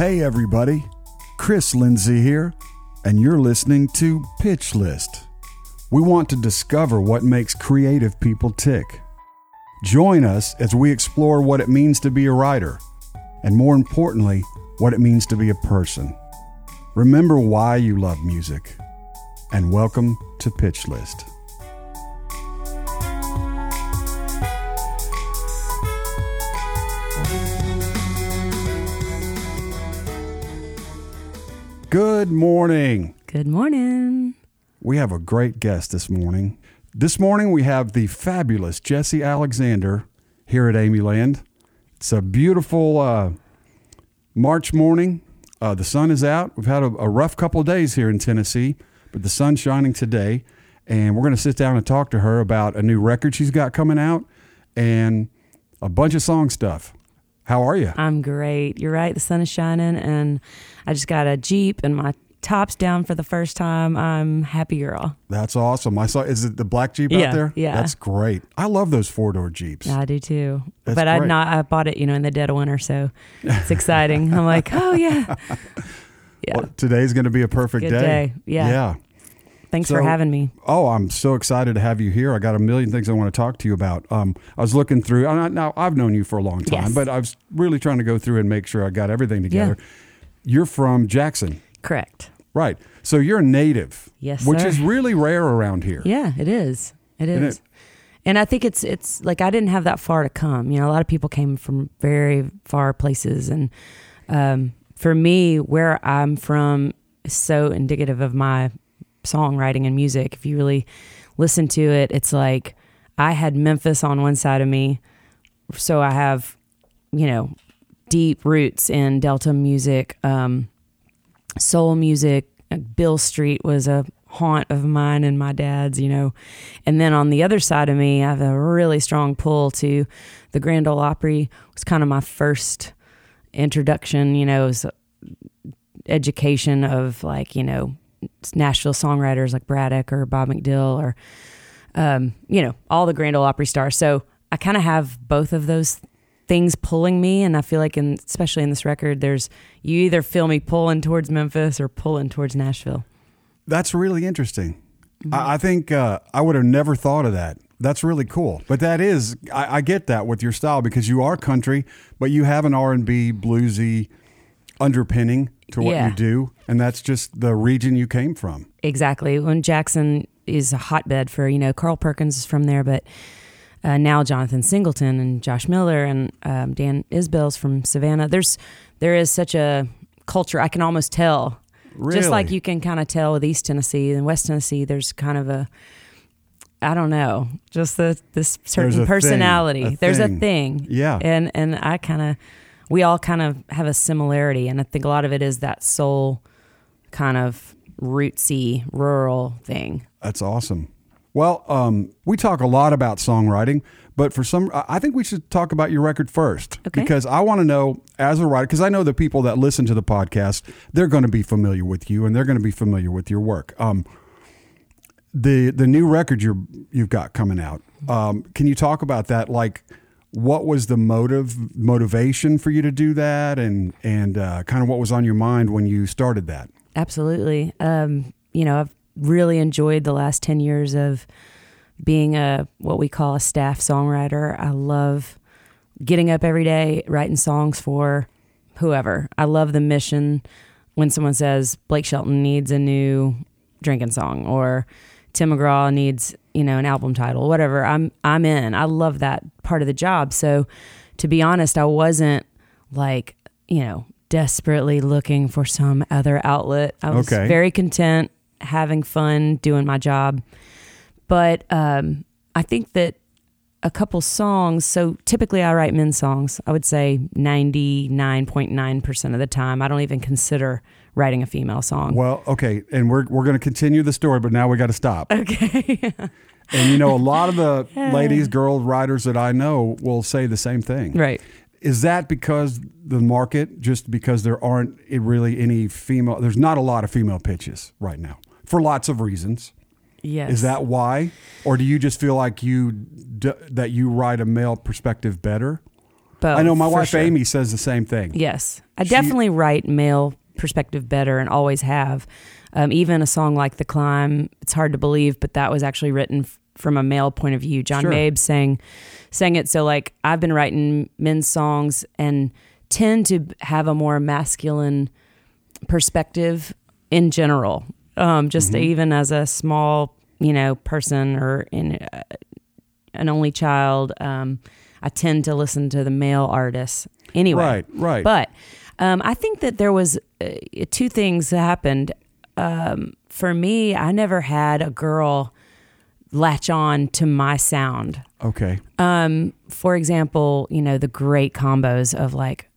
Hey, everybody. Chris Lindsey here, and you're listening to Pitch List. We want to discover what makes creative people tick. Join us as we explore what it means to be a writer, and more importantly, what it means to be a person. Remember why you love music, and welcome to Pitch List. Good morning. Good morning. We have a great guest this morning. This morning we have the fabulous Jessi Alexander here at Amy Land. It's a beautiful uh, March morning. Uh, the sun is out. We've had a, a rough couple of days here in Tennessee, but the sun's shining today. And we're going to sit down and talk to her about a new record she's got coming out and a bunch of song stuff. How are you? I'm great. You're right. The sun is shining, and I just got a Jeep and my top's down for the first time. I'm happy girl. That's awesome. I saw. Is it the black Jeep Yeah, out there? yeah. That's great. I love those four door Jeeps. Yeah, I do too. That's but I not. I bought it, you know, in the dead of winter, so it's exciting. I'm like, oh yeah, yeah. Well, today's going to be a perfect Good day. Yeah. Yeah. Thanks for having me. Oh, I'm so excited to have you here. I got a million things I want to talk to you about. Um, I was looking through. and I- Now I've known you for a long time, Yes. but I was really trying to go through and make sure I got everything together. You're from Jackson, Correct. right? So you're a native, Yes, which sir. is really rare around here. Yeah, it is. It is. it? And I think it's it's like I didn't have that far to come. You know, a lot of people came from very far places, and um, for me, where I'm from is so indicative of my songwriting and music. If you really listen to it, it's like I had Memphis on one side of me, so I have, you know, deep roots in Delta music, um, soul music. Beale Street was a haunt of mine and my dad's, you know. And then on the other side of me, I have a really strong pull to the Grand Ole Opry. It was kind of my first introduction, you know, it was education of like, you know, Nashville songwriters like Braddock or Bob McDill or, um, you know, all the Grand Ole Opry stars. So I kind of have both of those things pulling me. And I feel like, in, especially in this record, there's, you either feel me pulling towards Memphis or pulling towards Nashville. That's really interesting. Mm-hmm. I, I think uh, I would have never thought of that. That's really cool. But that is, I, I get that with your style because you are country, but you have an R and B bluesy underpinning to what Yeah. you do, and that's just the region you came from. Exactly. When Jackson is a hotbed for, you know, Carl Perkins is from there, but uh, now Jonathan Singleton and Josh Miller and um, Dan Isbell's from Savannah. There's there is such a culture. I can almost tell, Really? just like you can kind of tell with East Tennessee and West Tennessee. There's kind of a I don't know, just the this There's a certain thing, personality. a There's thing. a thing, Yeah. and and I kind of we all kind of have a similarity, and I think a lot of it is that soul kind of rootsy rural thing. That's awesome. Well, um, we talk a lot about songwriting, but for some, I think we should talk about your record first Okay. because I want to know as a writer, because I know the people that listen to the podcast, they're going to be familiar with you and they're going to be familiar with your work. Um, the the new record you're you've got coming out, um, can you talk about that? Like, what was the motive motivation for you to do that, and and uh, kind of what was on your mind when you started that? Absolutely. Um, you know, I've really enjoyed the last 10 years of being a what we call a staff songwriter. I love getting up every day writing songs for whoever. I love the mission when someone says Blake Shelton needs a new drinking song or Tim McGraw needs, you know, an album title, whatever. I'm I'm in. I love that part of the job. So to be honest, I wasn't like, you know, desperately looking for some other outlet. I was Okay. very content having fun doing my job. But um, I think that a couple songs, so typically I write men's songs. I would say 99.9% of the time. I don't even consider writing a female song. Well, okay, and we're we're going to continue the story, but now we got to stop. Okay. And you know, a lot of the ladies, girl writers that I know will say the same thing. right. Is that because the market, just because there aren't really any female, there's not a lot of female pitches right now for lots of reasons. Yes. Is that why, or do you just feel like you d- that you write a male perspective better? both. I know my wife sure. Amy says the same thing. Yes, I She- definitely write male perspective better, and always have. Um, even a song like "The Climb," it's hard to believe, but that was actually written f- from a male point of view. John Sure. Mabe sang sang it. So, like, I've been writing men's songs and tend to have a more masculine perspective in general. Um, just Mhm. even as a small, you know, person or in uh, an only child, um, I tend to listen to the male artists anyway. Right, right. But um, I think that there was uh, two things that happened. Um, for me, I never had a girl latch on to my sound. okay. Um, for example, you know the great combos of like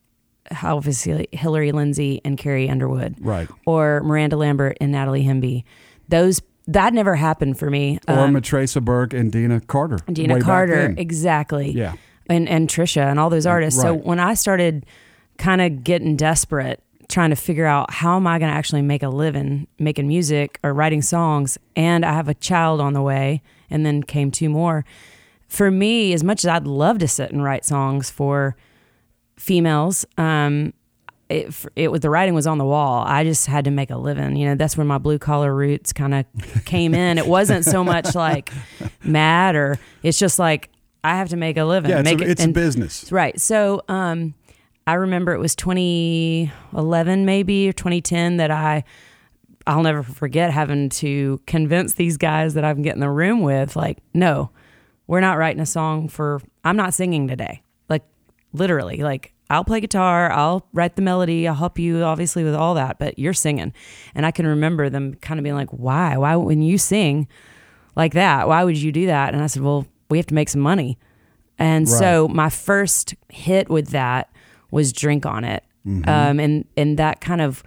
obviously Hillary Lindsey and Carrie Underwood, Right. or Miranda Lambert and Natalie Hemby. Those that never happened for me. Or Um, Matraca Berg and Deana Carter. Deana Carter, exactly Yeah. and and Trisha and all those artists. So right. when I started kind of getting desperate, trying to figure out how am I going to actually make a living making music or writing songs, and I have a child on the way, and then came two more. For me, as much as I'd love to sit and write songs for females, um, it, it was the writing was on the wall. I just had to make a living. You know, that's where my blue collar roots kind of came in. It wasn't so much like mad or it's just like I have to make a living. Yeah, it's, make a, it, it's a business. Right. So um, I remember it was 2011 maybe or 2010 that I I'll never forget having to convince these guys that I'm getting the room with like no, we're not writing a song for I'm not singing today. Like literally like I'll play guitar, I'll write the melody, I'll help you obviously with all that, but you're singing. And I can remember them kind of being like, "Why? Why when you sing like that, why would you do that?" And I said, "Well, we have to make some money." And Right. so my first hit with that was "Drink on It," Mm-hmm. um, and and that kind of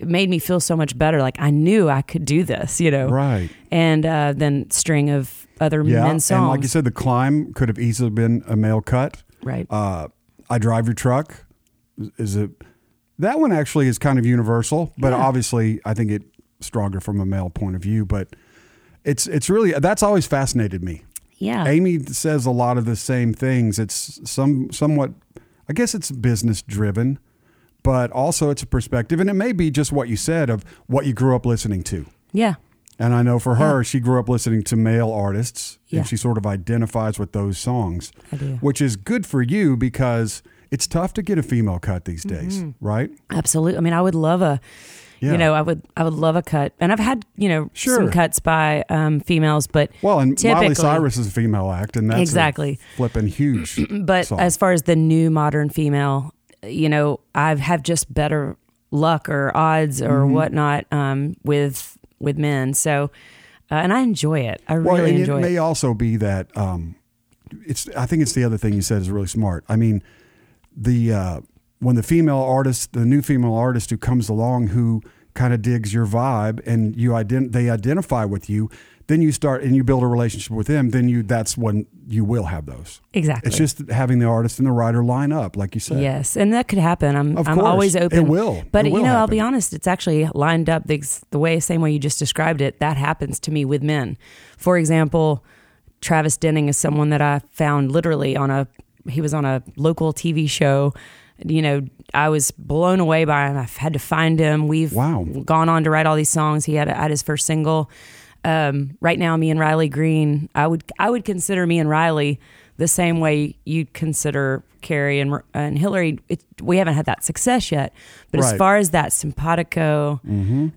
made me feel so much better. Like I knew I could do this, you know. Right. And uh, then string of other Yeah. men's songs. And like you said, the climb could have easily been a male cut. right? Uh, I drive your truck. Is it that one actually is kind of universal, but Yeah. obviously I think it stronger from a male point of view. But it's it's really that's always fascinated me. yeah. Amy says a lot of the same things. It's some somewhat, I guess it's business driven, but also it's a perspective, and it may be just what you said of what you grew up listening to. yeah. And I know for her, she grew up listening to male artists, Yeah. and she sort of identifies with those songs, I do. which is good for you because it's tough to get a female cut these days, Mm-hmm. right? Absolutely. I mean, I would love a, Yeah. you know, I would, I would love a cut, and I've had, you know, Sure. some cuts by um, females, but Well, and Miley Cyrus is a female act, and that's Exactly. flipping huge. but song. as far as the new modern female, you know, I have just better luck or odds or Mm-hmm. whatnot um, with with men. So, uh, and I enjoy it. I Well, really enjoy it it. may also be that um, it's. I think it's the other thing you said is really smart. I mean, the uh, when the female artist, the new female artist who comes along who kind of digs your vibe and you ident- they identify with you, then you start and you build a relationship with them. Then you that's when you will have those. exactly. It's just having the artist and the writer line up, like you said. Yes, and that could happen. I'm Of I'm course. always It open. will. But It you will know, I'll be honest. It's actually lined up the, the way, same way you just described it. That happens to me with men. For example, Travis Denning is someone that I found literally on a. He was on a local TV show. You know, I was blown away by him. I've had to find him. We've Wow. gone on to write all these songs. He had had his first single. Um, right now, me and Riley Green. I would I would consider me and Riley the same way you'd consider Carrie and and Hillary. It, we haven't had that success yet, but as far as that simpatico,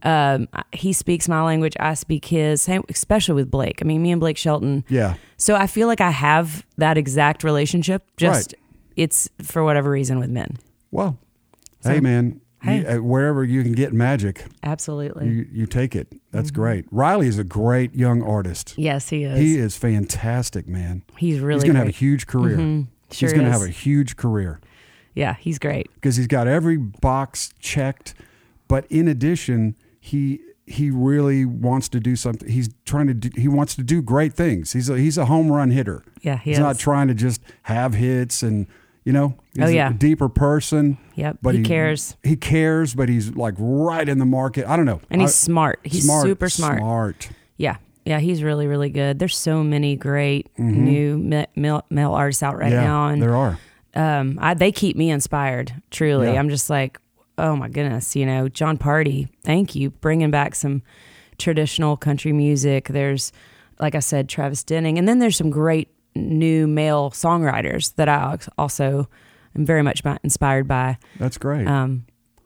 um, he speaks my language, I speak his. Same, especially with Blake. I mean, me and Blake Shelton. Yeah. So I feel like I have that exact relationship. Just it's for whatever reason with men. Well, So- hey man, Hey. you- uh, wherever you can get magic, Absolutely. you you take it. That's Mm-hmm. great. Riley is a great young artist. yes, he is. He is fantastic, man. he's really he's going to have a huge career. Mhm. Sure he's going to have a huge career yeah, he's great. because he's got every box checked. But in addition, he he really wants to do something. He's trying to do, he wants to do great things. He's a he's a home run hitter. Yeah, he he's is. not trying to just have hits and you know. He's Oh, yeah. a deeper person. Yep, But he cares. He cares, but he's like right in the market. I don't know. And he's I- smart. He's smart, super smart. Smart. Yeah. Yeah, he's really, really good. There's so many great new ma- male, male artists out right Mm-hmm. yeah, now. And there are. um, I, they keep me inspired. Truly, Yeah. I'm just like, oh my goodness, you know, Jon Pardi. Thank you, bringing back some traditional country music. There's, like I said, Travis Denning, and then there's some great new male songwriters that I also am very much inspired by. That's great. Um,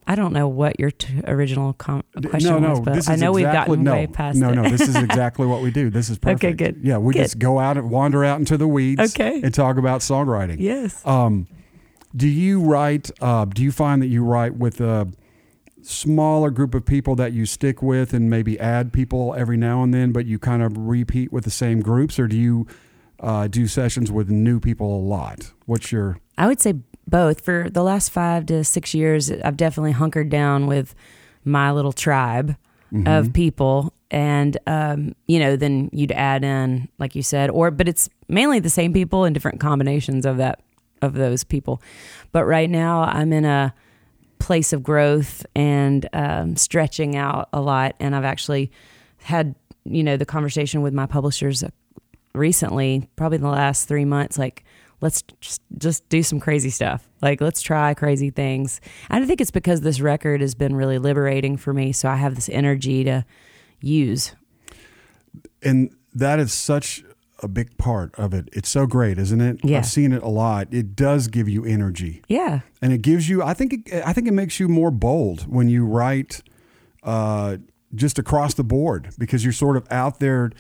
I don't know what your t- original com- question no, no, was, but I know we've exactly, gotten no, way past no, it. no. This is exactly what we do. This is perfect. Okay, good. Yeah, we Good. just go out and wander out into the weeds. Okay. and talk about songwriting. yes. Um, do you write? Uh, do you find that you write with a smaller group of people that you stick with, and maybe add people every now and then, but you kind of repeat with the same groups, or do you uh, do sessions with new people a lot? What's your I would say both. For the last five to six years, I've definitely hunkered down with my little tribe Mm-hmm. of people. And, um, you know, then you'd add in, like you said, or, but it's mainly the same people and different combinations of that, of those people. But right now I'm in a place of growth and um, stretching out a lot. And I've actually had, you know, the conversation with my publishers recently, probably in the last three months, like let's just just do some crazy stuff. Like let's try crazy things. And I think it's because this record has been really liberating for me, so I have this energy to use. and that is such a big part of it. It's so great, isn't it? Yeah. I've seen it a lot. It does give you energy. Yeah. and it gives you i think it, i think it makes you more bold when you write uh, just across the board because you're sort of out there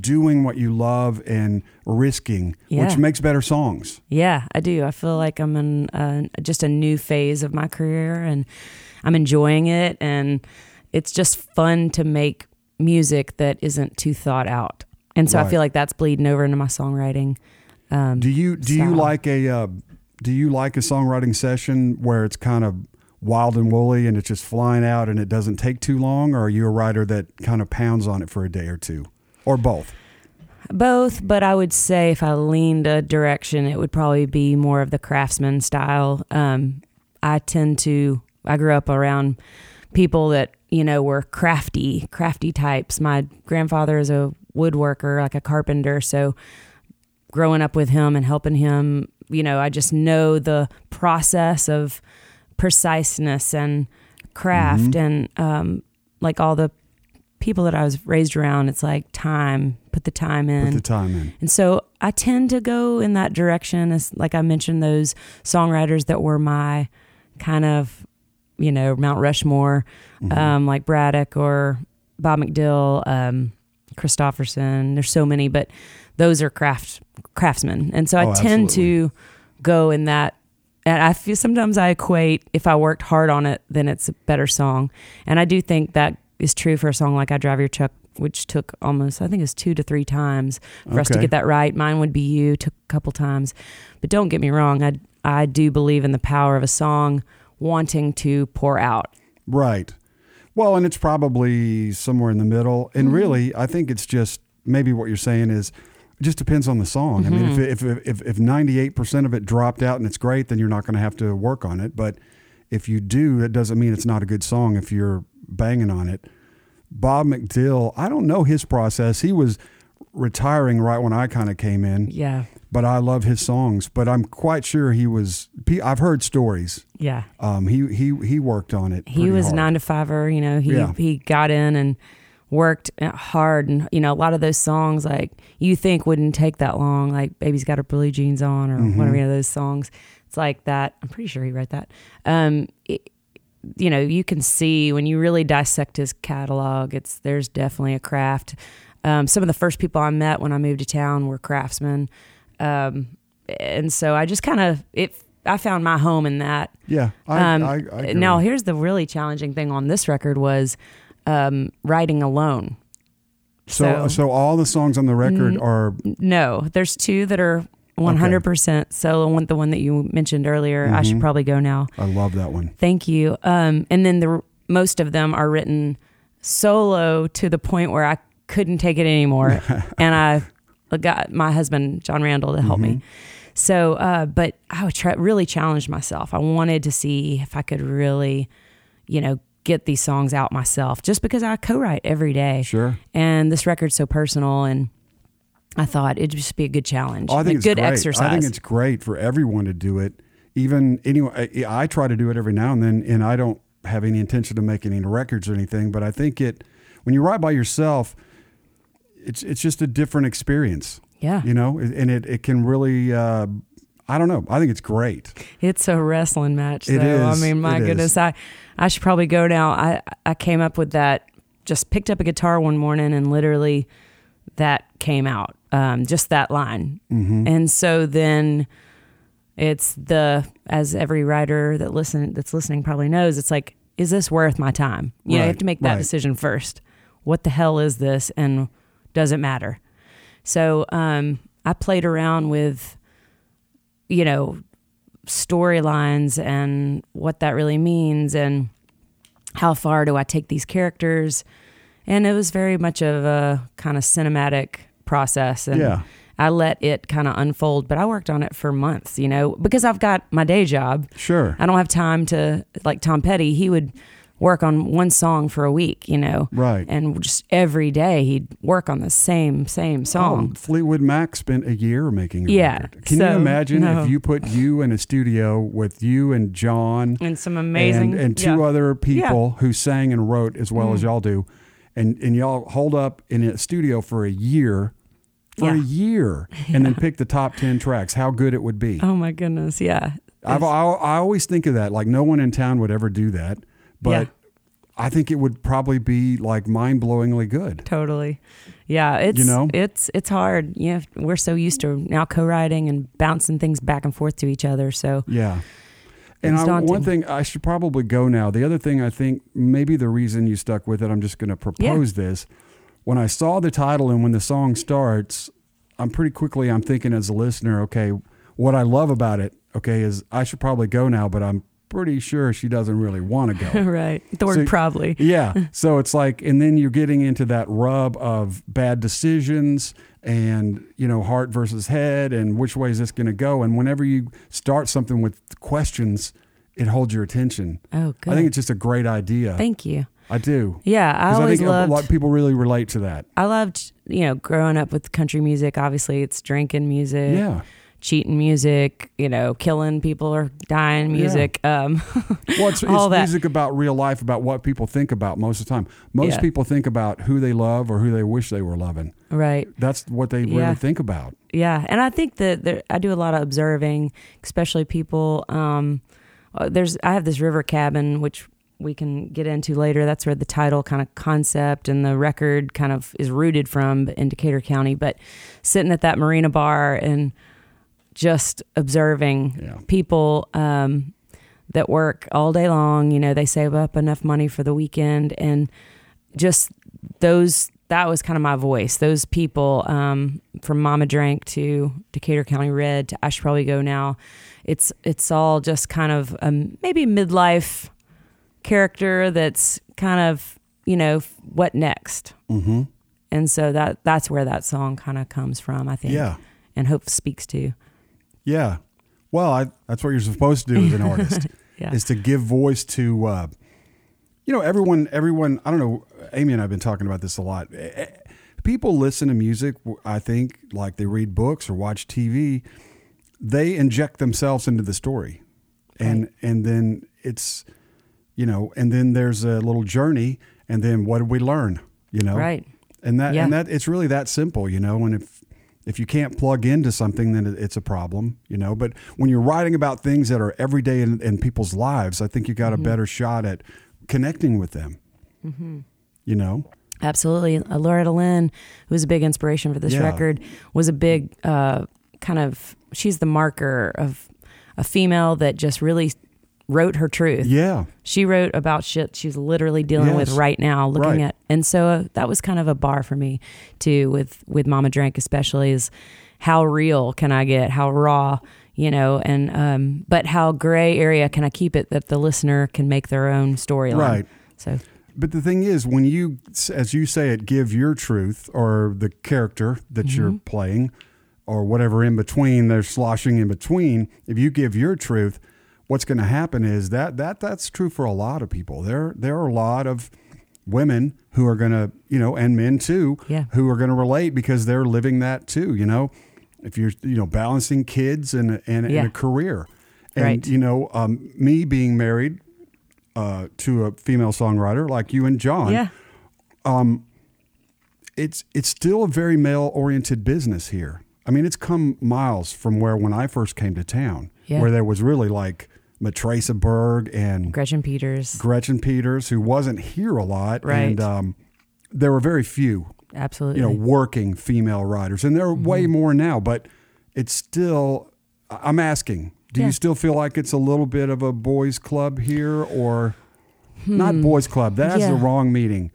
doing what you love and risking Yeah. which makes better songs Yeah, I do. I feel like I'm in uh, just a new phase of my career and I'm enjoying it. And it's just fun to make music that isn't too thought out. And so Right. I feel like that's bleeding over into my songwriting. Um, do you do you like a uh, do you like a songwriting session where it's kind of wild and woolly and it's just flying out and it doesn't take too long or are you a rider that kind of pounds on it for a day or two or both Both, but I would say if I leaned a direction, it would probably be more of the craftsman style. Um, I tend to, I grew up around people that, you know, were crafty, crafty types. My grandfather is a woodworker, like a carpenter. So growing up with him and helping him, you know, I just know the process of preciseness and craft and um, like all the people that I was raised around. It's like time, put the time in. put the time in And so I tend to go in that direction. As like I mentioned, those songwriters that were my kind of, you know, Mount Rushmore, um, like Braddock or Bob McDill, um, Kristofferson. There's so many, but those are craft craftsmen. And so I Oh, tend absolutely. to go in that. And I feel sometimes I equate if I worked hard on it, then it's a better song. And I do think that is true for a song like I Drive Your Truck, which took almost, I think it was two to three times for us to get that right. Mine would be You, took a couple times. But don't get me wrong, I, I do believe in the power of a song wanting to pour out. Right. Well, and it's probably somewhere in the middle. And Mm-hmm. really, I think it's just maybe what you're saying is it just depends on the song. I mean, Mm-hmm. if if if if 98% of it dropped out and it's great, then you're not going to have to work on it. But if you do, that doesn't mean it's not a good song if you're banging on it. Bob McDill, I don't know his process. He was retiring right when I kind of came in, Yeah. but I love his songs. But I'm quite sure he was. I've heard stories. Yeah. Um, he he he worked on it. he was hard. nine to fiver you know he Yeah. he got in and worked hard and you know a lot of those songs like you think wouldn't take that long like baby's got her blue jeans on or Mm-hmm. you know those songs. It's like that. I'm pretty sure he wrote that. Um it, you know you can see when you really dissect his catalog it's there's definitely a craft. Um, some of the first people i met when i moved to town were craftsmen. Um, and so i just kind of it i found my home in that. Yeah, I, um, I, I now, here's the really challenging thing on this record was um, writing alone. so, so all the songs on the record Mm. are no, there's two that are 100% solo. One, the one that you mentioned earlier. I Mm-hmm. should probably go now. I love that one. Thank you. Um, and then the most of them are written solo to the point where I couldn't take it anymore, and I got my husband Jon Randall to help me. So, uh, but I would try, really challenged myself. I wanted to see if I could really, you know, get these songs out myself, just because I co-write every day. Sure. And this record's so personal, and I thought it'd just be a good challenge, Oh, I think a it's good great. exercise. I think it's great for everyone to do it even anyway, I, I try to do it every now and then, and I don't have any intention of making any records or anything. But I think it when you write by yourself, it's it's just a different experience. Yeah. you know, and it it can really. Uh, I don't know. I think it's great. It's a wrestling match, It though. is. I mean, my It is. goodness, I I should probably go now. I I came up with that. Just picked up a guitar one morning and literally that came out. Um, just that line, Mm-hmm. and so then it's the as every writer that listen that's listening probably knows. It's like, is this worth my time? You know, you have to make that right. decision first. What the hell is this, and does it matter? So um, I played around with, you know, storylines and what that really means and how far do I take these characters. And it was very much of a kind of cinematic process. And Yeah. I let it kind of unfold, but I worked on it for months, you know, because I've got my day job. Sure. I don't have time to, like Tom Petty, he would work on one song for a week, you know. Right. And just every day he'd work on the same, same song. Oh, Fleetwood Mac spent a year making a Yeah, record. Can you imagine no. if you put you in a studio with you and John and some amazing. and, and two yeah. other people who sang and wrote as well as mm. y'all do, and and y'all hold up in a studio for a year, for a year, and then pick the top ten tracks. How good it would be. Oh my goodness, yeah. I've, I, I always think of that. Like no one in town would ever do that, but Yeah. I think it would probably be like mind blowingly good. Totally. Yeah, it's You know? it's it's hard. Yeah, we're so used to now co-writing and bouncing things back and forth to each other. So Yeah. And I, one thing I should probably go now. The other thing I think maybe the reason you stuck with it, I'm just going to propose this. When I saw the title and when the song starts, I'm pretty quickly I'm thinking as a listener, okay, what I love about it, okay, is I should probably go now, but I'm pretty sure she doesn't really want to go. right, the word So- probably. yeah. So it's like, and then you're getting into that rub of bad decisions and, you know, heart versus head and which way is this going to go. And whenever you start something with questions, it holds your attention. Oh, good. I think it's just a great idea. Thank you. I do. Yeah, I always think a lot of people really relate to that. I loved you know growing up with country music. Obviously, it's drinking music, Yeah. Cheating music. You know, killing people or dying music. Um, Well, it's, All it's that. music about real life, about what people think about most of the time. Most Yeah. people think about who they love or who they wish they were loving. right. That's what they Yeah. really think about. Yeah, and I think that there, I do a lot of observing, especially people. Um, uh, there's I have this river cabin which we can get into later. That's where the title kind of concept and the record kind of is rooted from in Decatur County. But sitting at that marina bar and just observing Yeah. people um, that work all day long. You know, they save up enough money for the weekend, and just those. That was kind of my voice. Those people, um, from Mama Drank to Decatur County Red to I should probably go now. It's it's all just kind of um, maybe midlife character that's kind of you know what next, Mm-hmm. and so that that's where that song kind of comes from. I think, Yeah. and hope speaks to. Yeah. Well, I, that's what you're supposed to do as an artist Yeah, is to give voice to, uh, you know, everyone, everyone, I don't know, Amy and I have been talking about this a lot. Eh, eh, People listen to music, I think, like they read books or watch TV, they inject themselves into the story. And, Right. and then it's, you know, and then there's a little journey and then what did we learn, you know? right. And that, Yeah. and that, it's really that simple, you know, and if, if you can't plug into something, then it's a problem, you know. But when you're writing about things that are everyday in, in people's lives, I think you got a better shot at connecting with them. You know, Absolutely. Uh, Loretta Lynn, who was a big inspiration for this Yeah. record, was a big uh, kind of, she's the marker of a female that just really wrote her truth. yeah, She wrote about shit she's literally dealing with right now, looking Right. at, and so uh, that was kind of a bar for me too, with with Mama Drank especially is how real can I get, how raw, you know, and um, but how gray area can I keep it that the listener can make their own storyline. right. So But the thing is, when you, as you say it, give your truth or the character that you're playing or whatever in between, they're sloshing in between. If you give your truth, what's going to happen is that that that's true for a lot of people. There there are a lot of women who are going to, you know, and men too, Yeah. who are going to relate because they're living that too, you know. If you're, you know, balancing kids and and, and a career. And Right. you know, um, me being married uh, to a female songwriter like you and John, yeah. it's it's still a very male oriented business here. I mean, it's come miles from where when I first came to town, Yeah. where there was really like Matraca Berg and Gretchen Peters. Gretchen Peters, who wasn't here a lot, Right. and um, there were very few, Absolutely. you know, working female writers, and there are Mm-hmm. way more now. But it's still. I'm asking, do Yeah. you still feel like it's a little bit of a boys' club here, or not boys' club? That's the Hmm. Wrong meeting.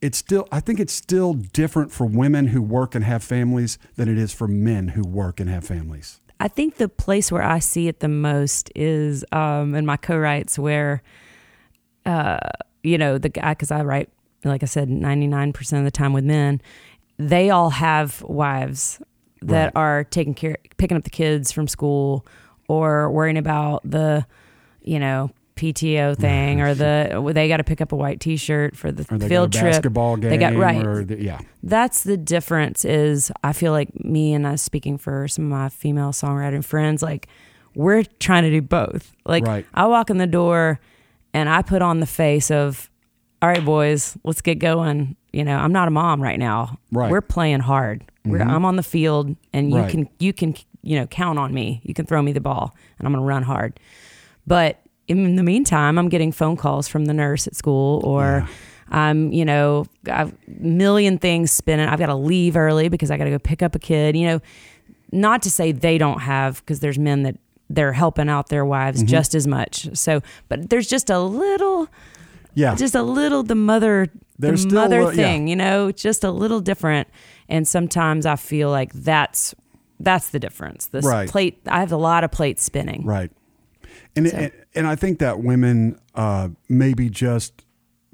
It's still. I think it's still different for women who work and have families than it is for men who work and have families. I think the place where I see it the most is um, in my co-writes where, uh, you know, the guy, because I write, like I said, 99% of the time with men, they all have wives that Right. are taking care, picking up the kids from school or worrying about the, you know, PTO thing or the, they got to pick up a white t-shirt for the field trip. basketball game. They got- right. Or the, yeah. that's the difference is i feel like me and i speaking for some of my female songwriting friends like we're trying to do both like Right. i walk in the door and i put on the face of all right boys let's get going you know i'm not a mom right now Right. we're playing hard we're, mm-hmm. i'm on the field and you Right. can you can you know count on me you can throw me the ball and i'm going to run hard but in the meantime, I'm getting phone calls from the nurse at school, or I'm, you know, I've a million things spinning. I've got to leave early because I got to go pick up a kid. You know, not to say they don't have, because there's men that they're helping out their wives Mm-hmm. just as much. So, but there's just a little, Yeah. just a little the mother, There's the mother little- yeah. thing. You know, just a little different. And sometimes I feel like that's that's the difference. This Right. plate, I have a lot of plates spinning. Right. And, So- and and I think that women uh, maybe just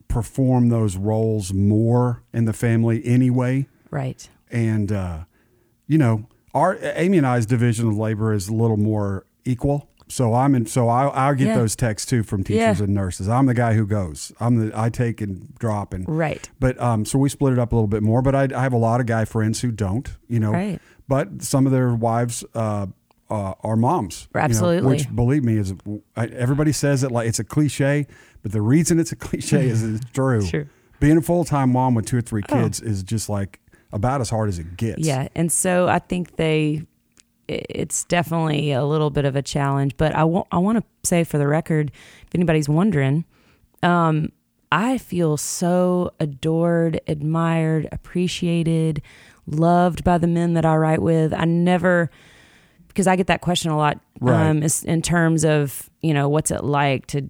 perform those roles more in the family anyway. Right. And uh, you know, our Amy and I's division of labor is a little more equal. So I'm in. So I I get Yeah. those texts too from teachers Yeah. and nurses. I'm the guy who goes. I'm the I take and drop and Right. But um, so we split it up a little bit more. But I, I have a lot of guy friends who don't. You know, Right. but some of their wives uh, uh, are moms. you know, Absolutely. which believe me is everybody says it like it's a cliche, but the reason it's a cliche is it's true. True. Being a full time mom with two or three kids is just like about as hard as it gets. Yeah, and so I think they, it's definitely a little bit of a challenge. But I want I want to say for the record, if anybody's wondering, um, I feel so adored, admired, appreciated, loved by the men that I write with. I never because I get that question a lot Right. um, is in terms of you know what's it like to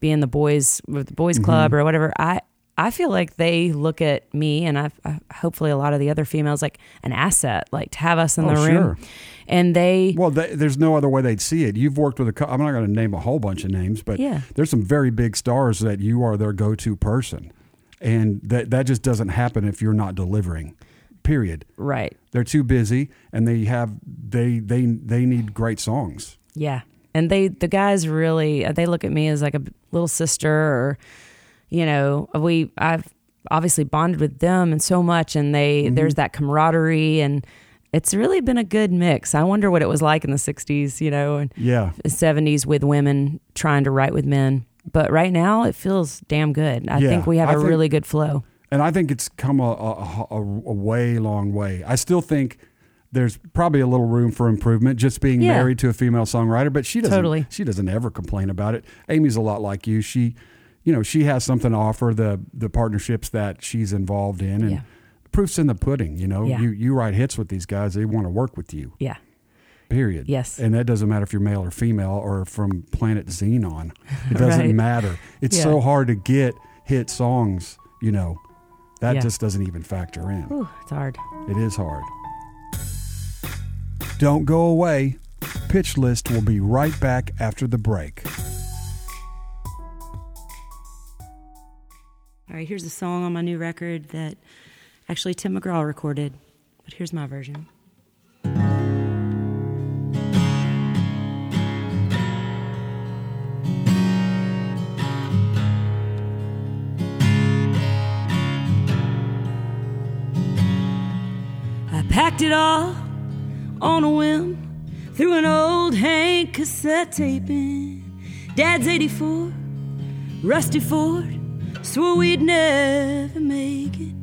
be in the boys with the boys club or whatever. I I feel like they look at me and I, I hopefully a lot of the other females like an asset, like to have us in Oh, the room, sure. and they Well, th- there's no other way they'd see it. You've worked with a. I'm not going to name a whole bunch of names, but Yeah. there's some very big stars that you are their go-to person, and that that just doesn't happen if you're not delivering. Period. right, They're too busy, and they have they they they need great songs. yeah, and they the guys really they look at me as like a little sister or you know we I've obviously bonded with them and so much and they Mm-hmm. there's that camaraderie and it's really been a good mix. I wonder what it was like in the 60s, you know, and Yeah, 70s with women trying to write with men. But right now it feels damn good. I Yeah, think we have I a really good flow. And I think it's come a, a, a, a way long way. I still think there's probably a little room for improvement just being Yeah. married to a female songwriter, but she doesn't Totally. she doesn't ever complain about it. Amy's a lot like you. She you know, she has something to offer the the partnerships that she's involved in and Yeah. proof's in the pudding, you know. Yeah. You you write hits with these guys, they want to work with you. Yeah. Period. Yes. And that doesn't matter if you're male or female or from planet Xenon. It doesn't Right. matter. It's so hard to get hit songs, you know. That Yeah. just doesn't even factor in. Whew, it's hard. It is hard. Don't go away. Pitch List will be right back after the break. All right, here's a song on my new record that actually Tim McGraw recorded, but here's my version. Packed it all on a whim, through an old Hank cassette tape in. Dad's 84, Rusty Ford, swore we'd never make it.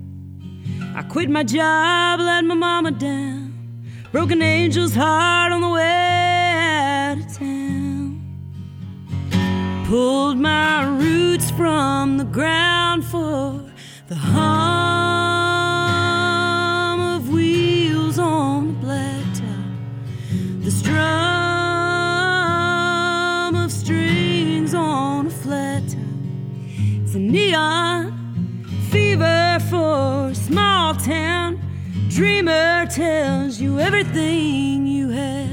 I quit my job, let my mama down, broke an angel's heart on the way out of town. Pulled my roots from the ground for the hum neon fever for small town. Dreamer tells you everything you have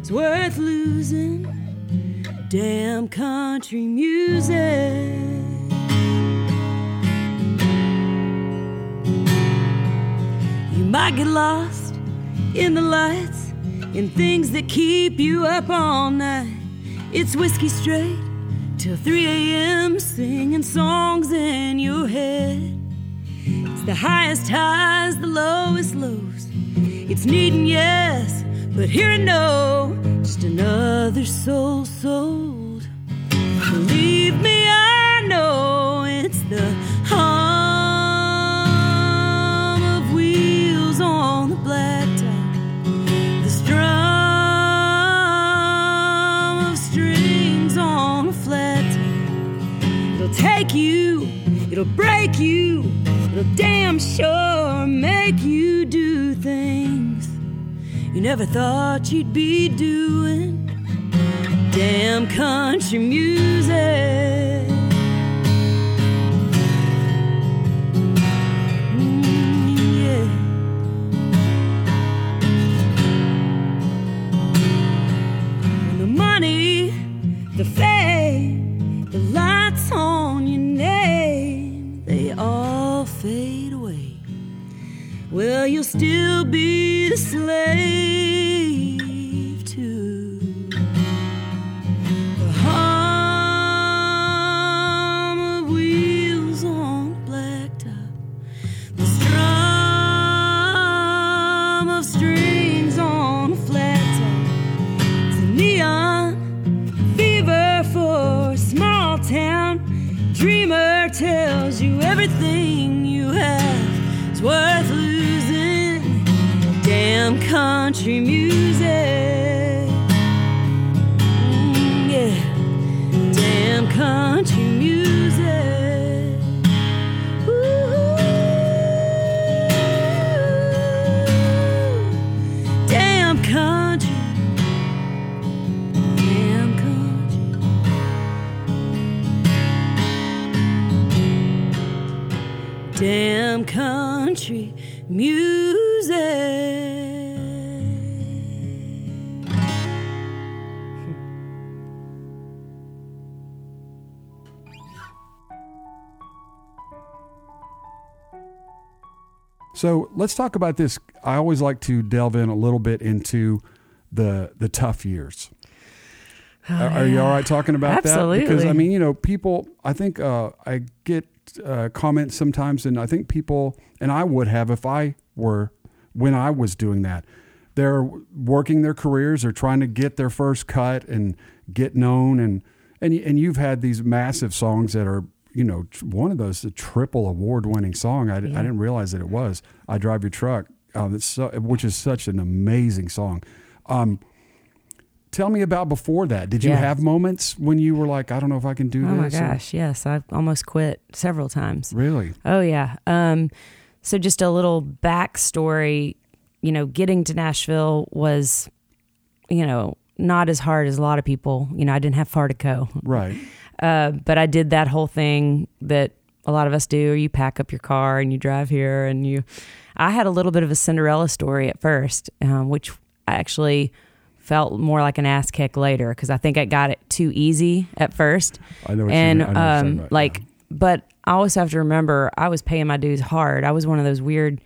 is worth losing. Damn country music. You might get lost in the lights, in things that keep you up all night. It's whiskey straight till 3 a.m. singing songs in your head. It's the highest highs, the lowest lows. It's needing yes, but hearing no. Just another soul sold. Believe You, it'll break you, it'll damn sure make you do things you never thought you'd be doing. Damn country music. You'll still be a slave So let's talk about this. I always like to delve in a little bit into the the tough years. are, are you all right talking about that? Because I mean, you know, people. I think uh, I get uh, comments sometimes, and I think people, and I would have if I were when I was doing that. They're working their careers, they're trying to get their first cut and get known, and and and you've had these massive songs that are. You know, one of those a triple award-winning song. I didn't realize that it was. I drive your truck, um, it's so, which is such an amazing song. Um, tell me about before that. Did you Yeah. have moments when you were like, I don't know if I can do this? Oh my this? or- gosh, yes, I've almost quit several times. really? Oh yeah. Um, so just a little backstory. You know, getting to Nashville was, you know, not as hard as a lot of people. You know, I didn't have far to go, Right. Uh, but I did that whole thing that a lot of us do. You pack up your car and you drive here, and you. I had a little bit of a Cinderella story at first, um, which I actually felt more like an ass kick later because I think I got it too easy at first I know what and you mean. I know what you're talking um, like, but I also have to remember I was paying my dues hard. I was one of those weird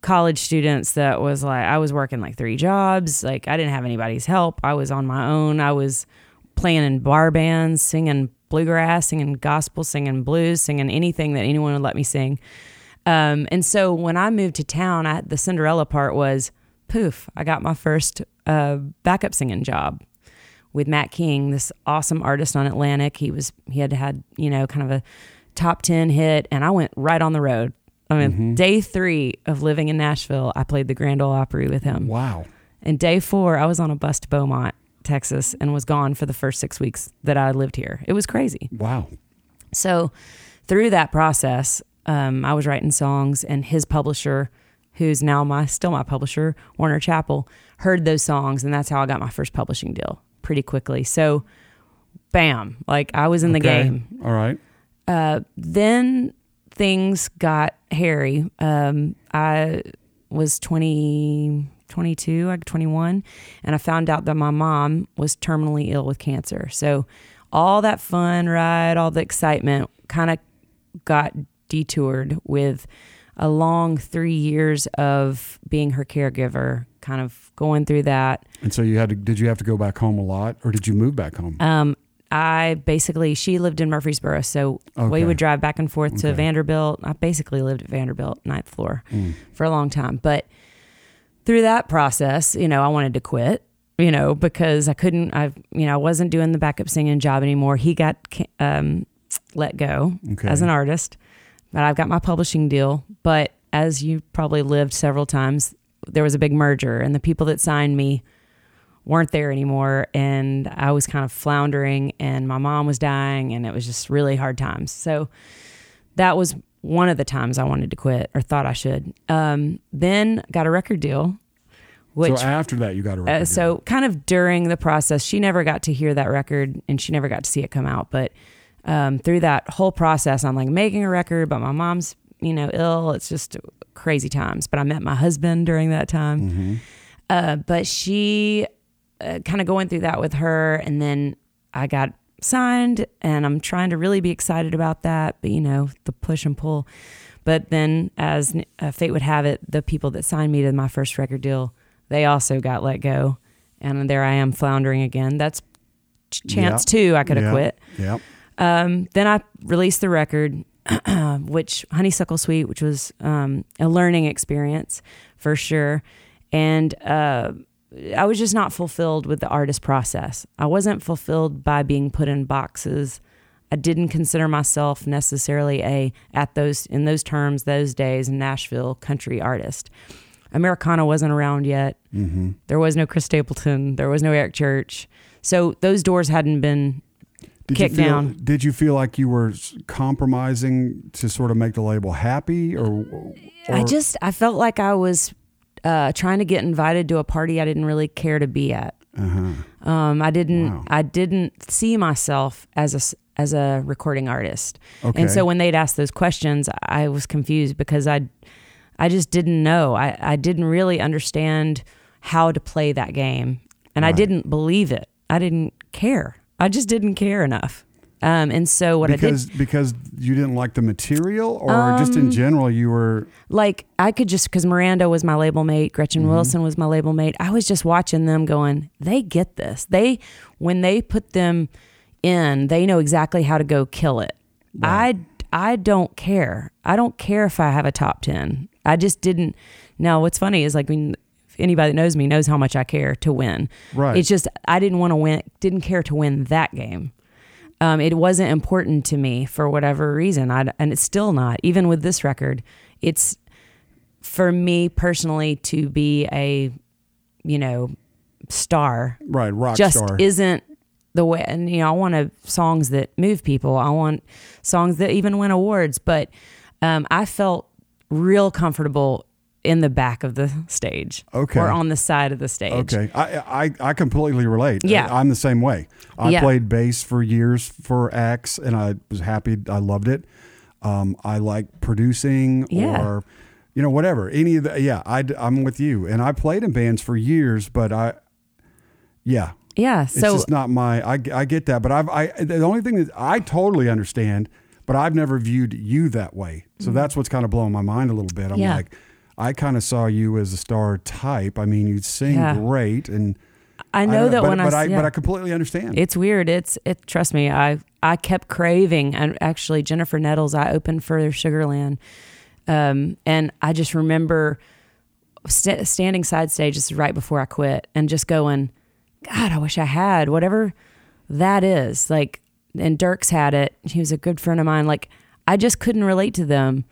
college students that was like I was working like three jobs. Like I didn't have anybody's help. I was on my own. I was playing in bar bands, singing bluegrass, singing gospel, singing blues, singing anything that anyone would let me sing. Um, and so when I moved to town, I, the Cinderella part was poof. I got my first a backup singing job with Matt King, this awesome artist on Atlantic. He was he had had you know kind of a top ten hit, and I went right on the road. I mean, Mm-hmm. day three of living in Nashville, I played the Grand Ole Opry with him. Wow. And day four, I was on a bus to Beaumont, Texas, and was gone for the first six weeks that I lived here. It was crazy. Wow. So through that process, um, I was writing songs, and his publisher, who's now my still my publisher, Warner Chappell, heard those songs, and that's how I got my first publishing deal pretty quickly. So, bam, like I was in the Okay. game. All right. Uh, then things got hairy. Um, I was 20, 22, like 21, and I found out that my mom was terminally ill with cancer. So all that fun ride, all the excitement kind of got detoured with a long three years of being her caregiver, kind of going through that. And so you had to, did you have to go back home a lot or did you move back home? Um, I basically she lived in Murfreesboro, so Okay. we would drive back and forth to Okay. Vanderbilt. I basically lived at Vanderbilt, ninth floor, Mm. for a long time. But through that process, you know, I wanted to quit, you know, because I couldn't. I, you know, I wasn't doing the backup singing job anymore. He got um, let go Okay. as an artist, but I've got my publishing deal. But as you probably lived several times, there was a big merger, and the people that signed me weren't there anymore and I was kind of floundering and my mom was dying and it was just really hard times. So that was one of the times I wanted to quit or thought I should. Um, then got a record deal, which so after that, you got a record. uh, deal. so kind of during the process, she never got to hear that record and she never got to see it come out. But um, through that whole process, I'm like making a record, but my mom's you know ill. It's just crazy times. But I met my husband during that time. Mhm. Uh, but she uh, kind of going through that with her, and then I got signed, and I'm trying to really be excited about that. But you know, the push and pull. But then, as uh, fate would have it, the people that signed me to my first record deal, they also got let go, and there I am floundering again. That's chance Yeah. two. I could have Yeah. quit. Yep. Um, then I released the record, which Honeysuckle Sweet, which was um, a learning experience for sure. And uh, I was just not fulfilled with the artist process. I wasn't fulfilled by being put in boxes. I didn't consider myself necessarily a at those in those terms those days Nashville country artist. Americana wasn't around yet. hmm There was no Chris Stapleton. There was no Eric Church. So those doors hadn't been Did Kick you feel, down. Did you feel like you were compromising to sort of make the label happy, or, or I just I felt like I was uh, trying to get invited to a party I didn't really care to be at. uh-huh. Um, I didn't Wow. I didn't see myself as a as a recording artist, okay? and so when they'd ask those questions, I was confused because I I just didn't know. I I didn't really understand how to play that game, and I didn't believe it. I didn't care. I just didn't care enough. Um, and so what I did because because you didn't like the material, or just in Um, general, you were like I could just because Miranda was my label mate, Gretchen Mm-hmm. Wilson was my label mate. I was just watching them going, they get this. They when they put them in, they know exactly how to go kill it. Right. I I don't care. I don't care if I have a top ten. I just didn't. Now what's funny is like when anybody that knows me knows how much I care to win. right. It's just I didn't want to win. Didn't care to win that game. Um, it wasn't important to me for whatever reason. I and it's still not. Even with this record, it's for me personally to be a, you know, star. right, rock just star. isn't the way. And you know, I want to songs that move people. I want songs that even win awards. But um, I felt real comfortable in the back of the stage Okay. or on the side of the stage. Okay, I, I I completely relate. Yeah. I, am the same way. I Yeah. played bass for years for X, and I was happy. I loved it. Um, I like producing Yeah. or, you know, whatever. Any of the yeah. I I'm with you, and I played in bands for years, but I, yeah, Yeah. So it's just not my. I I get that, but I've I the only thing that I totally understand, but I've never viewed you that way. So that's what's kind of blowing my mind a little bit. I'm Mm-hmm. Yeah. like. I kind of saw you as a star type. I mean, you sing Yeah. great, and I know don't that but, when but I, I, yeah. but I completely understand. It's weird. It's it. Trust me. I I kept craving, and actually Jennifer Nettles. I opened for Sugarland, um, and I just remember st- standing side stage is right before I quit and just going, God, I wish I had whatever that is. Like, and Dierks had it. He was a good friend of mine. Like, I just couldn't relate to them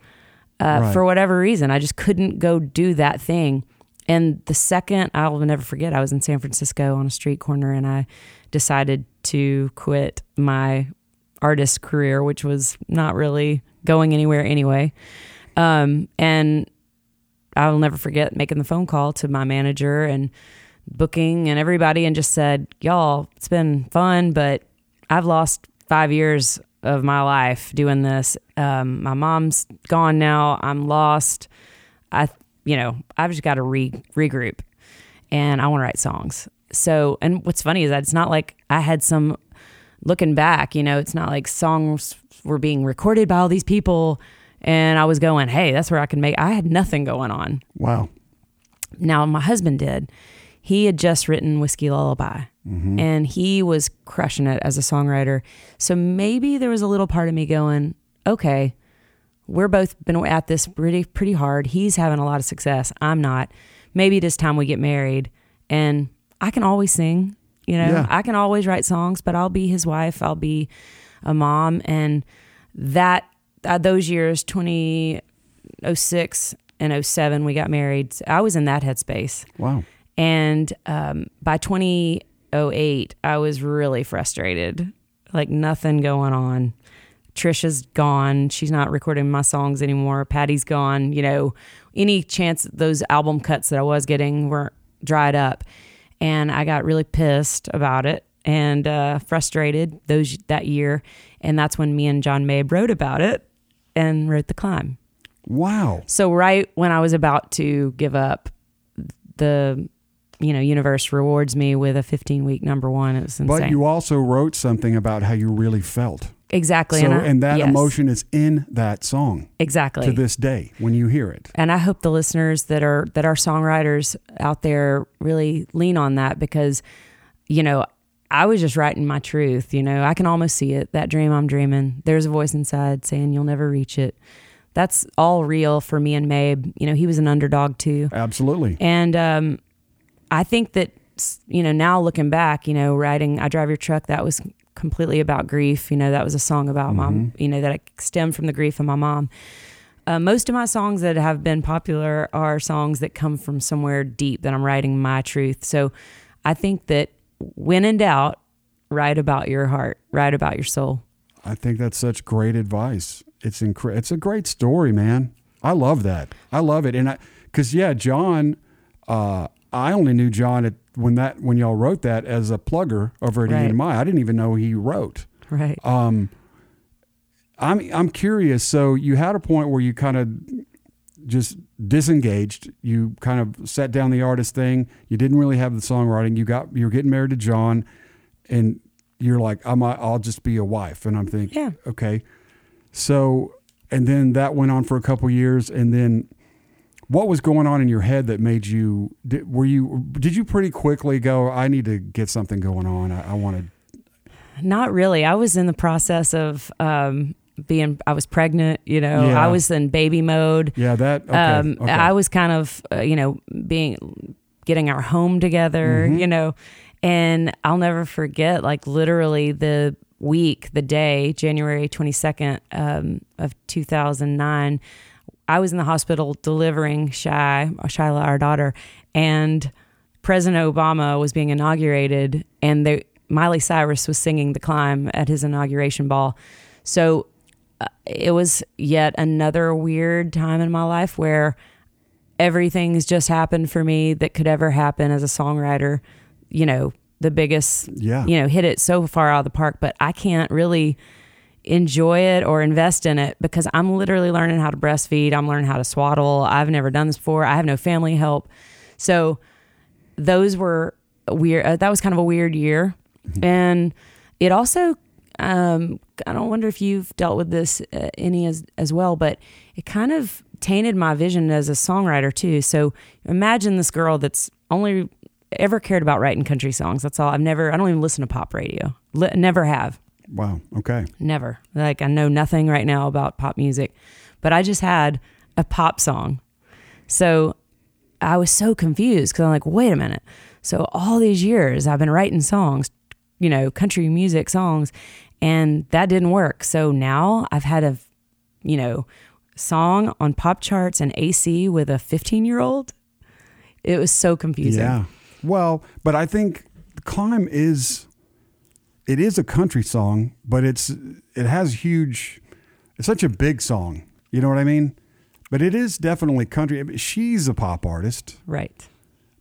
uh, Right. for whatever reason. I just couldn't go do that thing. And the second, I'll never forget, I was in San Francisco on a street corner and I decided to quit my artist career, which was not really going anywhere anyway. Um, and I'll never forget making the phone call to my manager and booking and everybody and just said, Y'all, it's been fun, but I've lost five years of my life doing this. Um, my mom's gone now. I'm lost. I, you know, I've just got to re- regroup and I want to write songs. So, and what's funny is that it's not like I had some looking back, you know, it's not like songs were being recorded by all these people and I was going, hey, that's where I can make. I had nothing going on. Wow. Now, my husband did. He had just written Whiskey Lullaby and he was crushing it as a songwriter. So maybe there was a little part of me going, okay, we're both been at this pretty pretty hard. He's having a lot of success. I'm not. Maybe it is time we get married and I can always sing, you know. Yeah. I can always write songs, but I'll be his wife, I'll be a mom and that uh, those years 2006 and 07 we got married. I was in that headspace. Wow. And um, by 2008, I was really frustrated. Like nothing going on. Trisha's gone. She's not recording my songs anymore. Patty's gone. You know, any chance those album cuts that I was getting were dried up. And I got really pissed about it and uh, frustrated those that year. And that's when me and Jon Mabe wrote about it and wrote The Climb. Wow. So right when I was about to give up, the you know universe rewards me with a 15 week number one. It was insane. But you also wrote something about how you really felt. exactly, so, and, I- and that yes, emotion is in that song exactly. to this day when you hear it. and I hope the listeners that are that are songwriters out there really lean on that because you know I was just writing my truth. You know, I can almost see it. That dream I'm dreaming. There's a voice inside saying you'll never reach it. That's all real for me and Mabe. You know, he was an underdog too. Absolutely. And um, I think that, you know, now looking back, you know, writing I Drive Your Truck, that was completely about grief. You know, that was a song about mom, you know, that stemmed from the grief of my mom. Uh, most of my songs that have been popular are songs that come from somewhere deep that I'm writing my truth. So I think that when in doubt, write about your heart, write about your soul. I think that's such great advice. It's incre- It's a great story, man. I love that. I love it, and I because yeah, Jon. Uh, I only knew Jon at when that when y'all wrote that as a plugger over at Right. EMI. I didn't even know he wrote. Right. Um, I'm I'm curious. So you had a point where you kind of just disengaged. You kind of set down the artist thing. You didn't really have the songwriting. You got you're getting married to Jon, and you're like, I'm I'll just be a wife. And I'm thinking, Yeah. okay. So and then that went on for a couple years, and then what was going on in your head that made you did, were you did you pretty quickly go i need to get something going on i, I want to Not really. I was in the process of um, being. I was pregnant. You know, Yeah. I was in baby mode. yeah that okay, um, okay. I was kind of, uh, you know, being getting our home together. Mm-hmm. You know, and I'll never forget, like literally the week, the day, January twenty second um, of two thousand nine. I was in the hospital delivering Shy, Shyla, our daughter, and President Obama was being inaugurated, and they, Miley Cyrus was singing "The Climb" at his inauguration ball. So uh, it was yet another weird time in my life where everything's just happened for me that could ever happen as a songwriter. You know, the biggest, Yeah. you know, hit it so far out of the park, but I can't really enjoy it or invest in it because I'm literally learning how to breastfeed. I'm learning how to swaddle. I've never done this before. I have no family help. So those were weird. Uh, that was kind of a weird year. And it also, um, I don't wonder if you've dealt with this uh, any as, as well, but it kind of tainted my vision as a songwriter too. So imagine this girl that's only ever cared about writing country songs. That's all. I've never, I don't even listen to pop radio. Li- never have. Wow okay Never. Like I know nothing right now about pop music, but I just had a pop song. So I was so confused because I'm like, wait a minute. So all these years I've been writing songs, you know, country music songs, and that didn't work. So now I've had a, you know, song on pop charts and AC with a 15 year old. It was so confusing. Yeah. Well, but I think the Climb is it is a country song, but it's it has huge it's such a big song. You know what I mean? But it is definitely country. She's a pop artist. Right.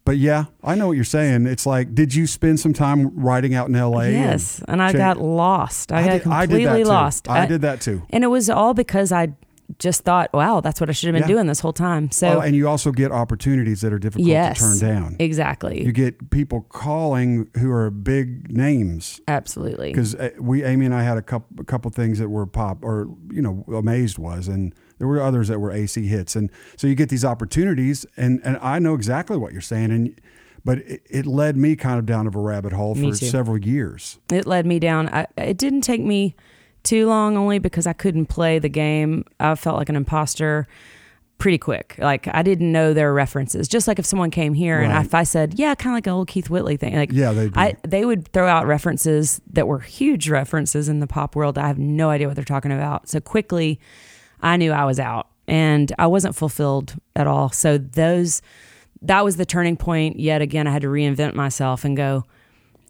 But yeah, I know what you're saying. It's like, did you spend some time writing out in L.A.? Yes, and, I check- got lost. I, got did, I completely did that too. lost. I, did that too. and it was all because I just thought, wow, that's what I should have been Yeah. doing this whole time. So oh, and you also get opportunities that are difficult yes, to turn down. exactly, You get people calling who are big names absolutely. because uh, we, Amy and I had a couple, a couple things that were pop or you know, Amazed was, and there were others that were AC hits, and so you get these opportunities, and and I know exactly what you're saying, and but it, it led me kind of down of a rabbit hole for several years. it led me down. I, it didn't take me too long, only because I couldn't play the game. I felt like an imposter pretty quick. Like I didn't know their references. Just like if someone came here and if I said, "Yeah, kind of like an old Keith Whitley thing," like Yeah, they. I they would throw out references that were huge references in the pop world. I have no idea what they're talking about. So quickly, I knew I was out and I wasn't fulfilled at all. So those that was the turning point. Yet again, I had to reinvent myself and go,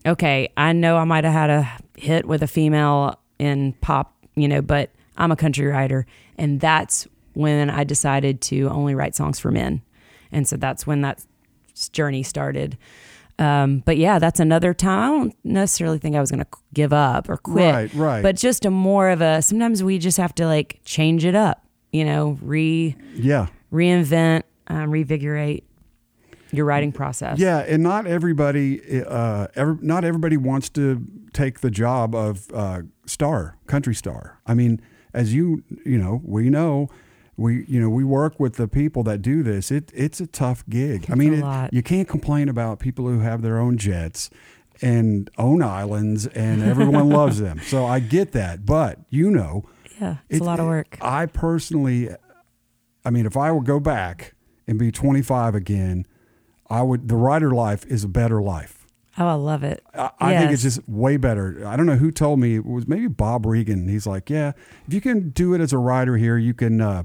okay, I know I might have had a hit with a female in pop, you know, but I'm a country writer, and that's when I decided to only write songs for men, and so that's when that journey started. Um, but yeah, that's another time. I don't necessarily think I was going to give up or quit, Right, right. but just a more of a. Sometimes we just have to like change it up, you know, re yeah, reinvent, um, revigorate your writing process. Yeah, and not everybody, uh, ever, not everybody wants to take the job of uh, star, country star. I mean, as you you know, we know, we you know, we work with the people that do this. It it's a tough gig. I mean, it- you can't complain about people who have their own jets and own islands, and everyone loves them. So I get that, but you know, yeah, it's it- a lot of work. I personally, I mean, if I would go back and be 25 again, I would. The writer life is a better life. Oh, I love it. I, I think it's just way better. I don't know who told me it was maybe Bob Regan. He's like, yeah, if you can do it as a writer here, you can, uh,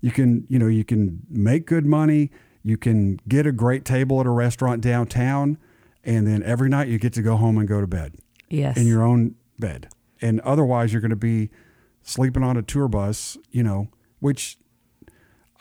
you can, you know, you can make good money. You can get a great table at a restaurant downtown, and then every night you get to go home and go to bed Yes. in your own bed. And otherwise, you're going to be sleeping on a tour bus, you know, which.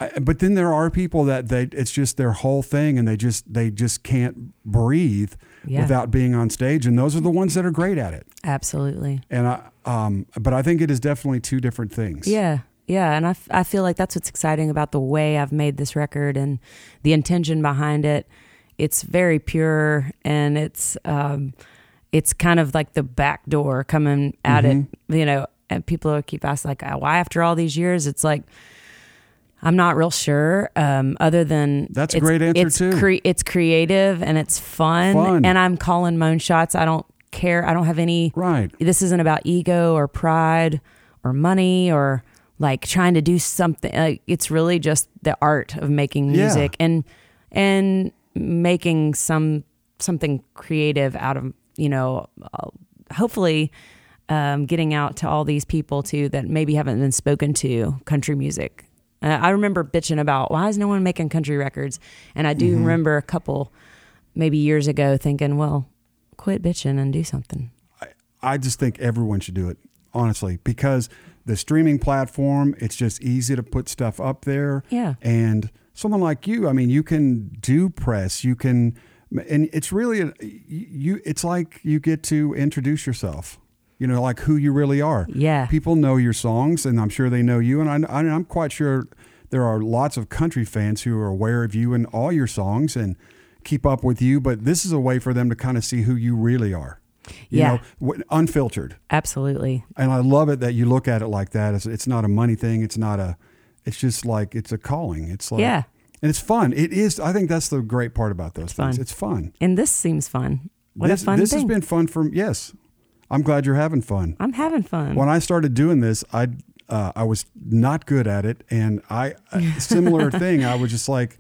I, but then there are people that they it's just their whole thing, and they just they just can't breathe Yeah. without being on stage, and those are the ones that are great at it. Absolutely. And I, um, but I think it is definitely two different things. Yeah. Yeah. And I, f- I feel like that's what's exciting about the way I've made this record and the intention behind it. It's very pure and it's, um, it's kind of like the back door coming at it, you know, and people keep asking like, why after all these years? It's like, I'm not real sure. Um, other than That's a great answer, it's too. cre- it's creative and it's fun, Fun. and I'm calling my own shots. I don't care. I don't have any Right. this isn't about ego or pride or money or like trying to do something like it's really just the art of making Yeah. music and and making some something creative out of you know uh, hopefully um, getting out to all these people too that maybe haven't been spoken to country music uh, i remember bitching about why is no one making country records and i do remember a couple maybe years ago thinking well quit bitching and do something I just think everyone should do it, honestly, because the streaming platform, it's just easy to put stuff up there. Yeah. And someone like you, I mean, you can do press, you can, and it's really, a, you, it's like you get to introduce yourself, you know, like who you really are. Yeah. People know your songs, and I'm sure they know you. And I, I, I'm quite sure there are lots of country fans who are aware of you and all your songs and keep up with you. But this is a way for them to kind of see who you really are. You Yeah. know, unfiltered. Absolutely. And I love it that you look at it like that. It's, it's not a money thing. It's not a, it's just like, it's a calling. It's like, Yeah. And it's fun. It is. I think that's the great part about those It's things. fun. It's fun. And this seems fun. What this a fun thing. this thing. has been fun for, yes. I'm glad you're having fun. I'm having fun. When I started doing this, I uh, I was not good at it, and I a similar thing. I was just like,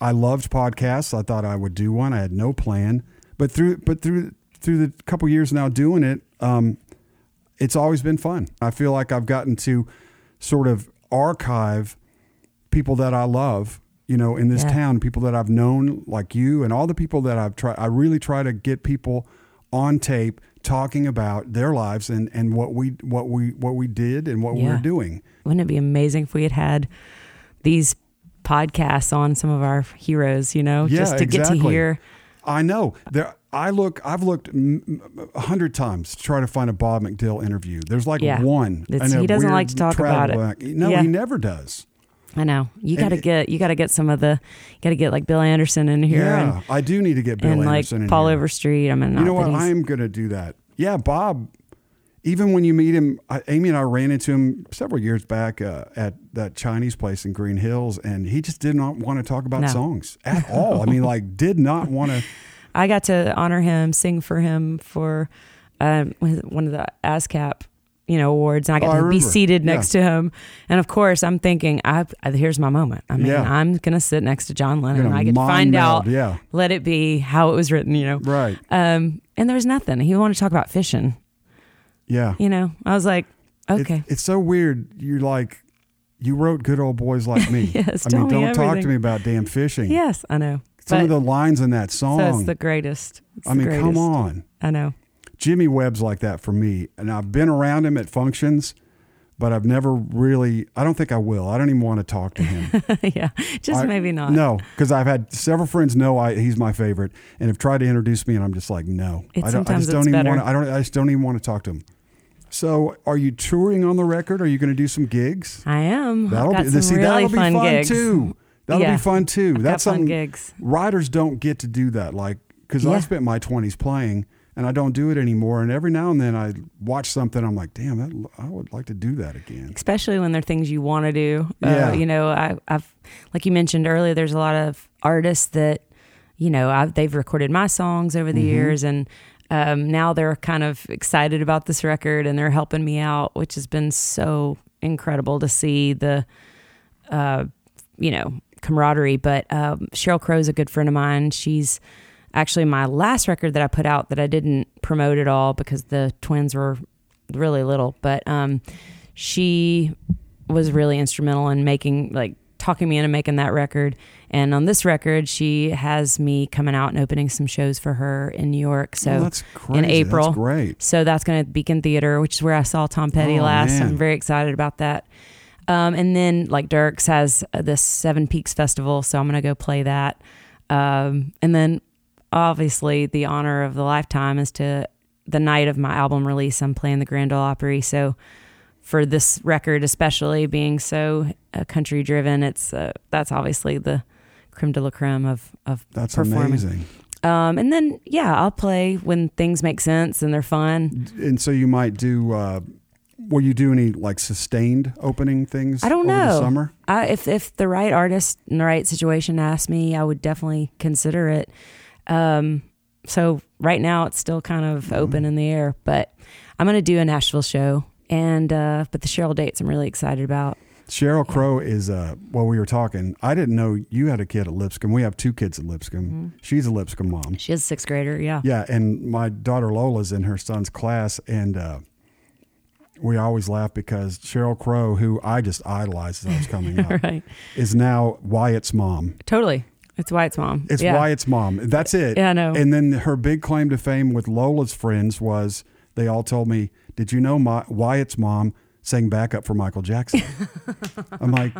I loved podcasts. I thought I would do one. I had no plan, but through but through through the couple years now doing it, um, it's always been fun. I feel like I've gotten to sort of archive people that I love, you know, in this Yeah. town, people that I've known, like you, and all the people that I've tried. I really try to get people on tape talking about their lives and, and what we what we what we did and what we Yeah. were doing. Wouldn't it be amazing if we had had these podcasts on some of our heroes? You know, Yeah, just to get to exactly. hear. I know. There, I look. I've looked a hundred times to try to find a Bob McDill interview. There's like Yeah. one. And he doesn't like to talk about it. back. No, Yeah. he never does. I know you got to get you got to get some of the got to get like Bill Anderson in here yeah, and, I do need to get Bill and like Anderson in Paul here. Overstreet. I mean, You know what? I'm going to do that. Yeah, Bob. Even when you meet him, I, Amy and I ran into him several years back uh, at that Chinese place in Green Hills, and he just did not want to talk about No. songs at all. I mean, like, did not want to. I got to honor him, sing for him for um, one of the ASCAP, you know, awards, and I got Oh, I to be remember. seated Yeah. next to him. And of course, I'm thinking, I, I here's my moment. I mean, Yeah. I'm gonna sit next to John Lennon, and I get to find meld, out. Yeah, Let it be how it was written, you know. right. Um, and there was nothing. He wanted to talk about fishing. Yeah. You know, I was like, It- okay, it's so weird. You're like, you wrote good old boys like me. Yes, I mean, me don't talk to me about damn fishing. yes, I know. Some of the lines in that so song. it's the greatest. It's I the mean, come greatest. on. I know. Jimmy Webb's like that for me. And I've been around him at functions, but I've never really, I don't think I will. I don't even want to talk to him. yeah, just I- maybe not. No, because I've had several friends know I, he's my favorite and have tried to introduce me, and I'm just like, no. It- I, don't, I sometimes just don't it's even want to, I, don't, I just don't even want to talk to him. So, are you touring on the record? Are you going to do some gigs? I am. That'll be some see, really that'll be fun, fun gigs. too. That'll Yeah. be fun too. I've That's fun gigs. writers don't get to do that. Like because I spent my twenties playing, and I don't do it anymore. And every now and then I watch something. I'm like, damn, that, I would like to do that again. especially when they're things you want to do. Yeah. Uh, you know, I, I've like you mentioned earlier. There's a lot of artists that you know I've, they've recorded my songs over the Mhm. years, and um, now they're kind of excited about this record and they're helping me out, which has been so incredible to see the, uh, you know, camaraderie. But um, Sheryl Crow's a good friend of mine. She's actually my last record that I put out that I didn't promote at all because the twins were really little, but um, she was really instrumental in making like talking me into making that record. And on this record, she has me coming out and opening some shows for her in New York. So oh, that's crazy. April. That's great. so that's going to Beacon Theater, which is where I saw Tom Petty Oh, last. man. I'm very excited about that. Um, and then like Dierks has uh, this Seven Peaks Festival, so I'm going to go play that. Um, and then obviously the honor of the lifetime is to the night of my album release. I'm playing the Grand Ole Opry, so for this record, especially being so uh, country driven, it's uh, that's obviously the creme de la creme of of That's performing. amazing. Um, and then yeah, I'll play when things make sense and they're fun. And so you might do. Uh, will you do any like sustained opening things? I don't know. summer. I, if if the right artist in the right situation asked me, I would definitely consider it. Um, so right now it's still kind of Mm-hmm. open in the air, but I'm going to do a Nashville show, and uh, but the Sheryl dates I'm really excited about. Sheryl Crow is uh well we were talking. I didn't know you had a kid at Lipscomb. We have two kids at Lipscomb. Mm-hmm. She's a Lipscomb mom. She is a sixth grader, yeah. Yeah, and my daughter Lola's in her son's class and uh we always laugh because Sheryl Crow, who I just idolized as I was coming up, right. is now Wyatt's mom. Totally. It's Wyatt's mom. It's yeah. Wyatt's mom. That's it. Yeah, I know. And then her big claim to fame with Lola's friends was they all told me, "Did you know my, Wyatt's mom sang backup for Michael Jackson?" I'm like,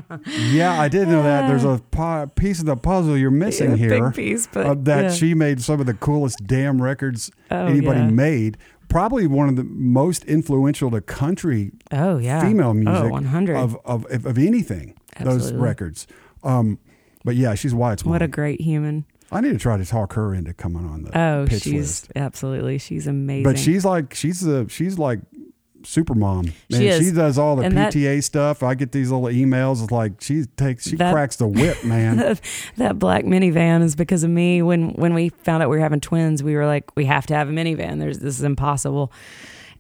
"Yeah, I did know that. There's a pi- piece of the puzzle you're missing Yeah, here." Big piece, but uh, that yeah. she made some of the coolest damn records Oh, anybody made. Probably one of the most influential to country Oh yeah. female music Oh, 100. of, of, of of anything. Those records. Um, but yeah, she's Wyatt's mom. what a great human. I need to try to talk her into coming on the Oh, pitch she's list. absolutely. She's amazing. But she's like she's the she's like super mom. Man, She she does all the And that- PTA stuff. I get these little emails. It's like she takes she That- cracks the whip, man. that black minivan is because of me. When when we found out we were having twins, we were like, we have to have a minivan. There's this is impossible.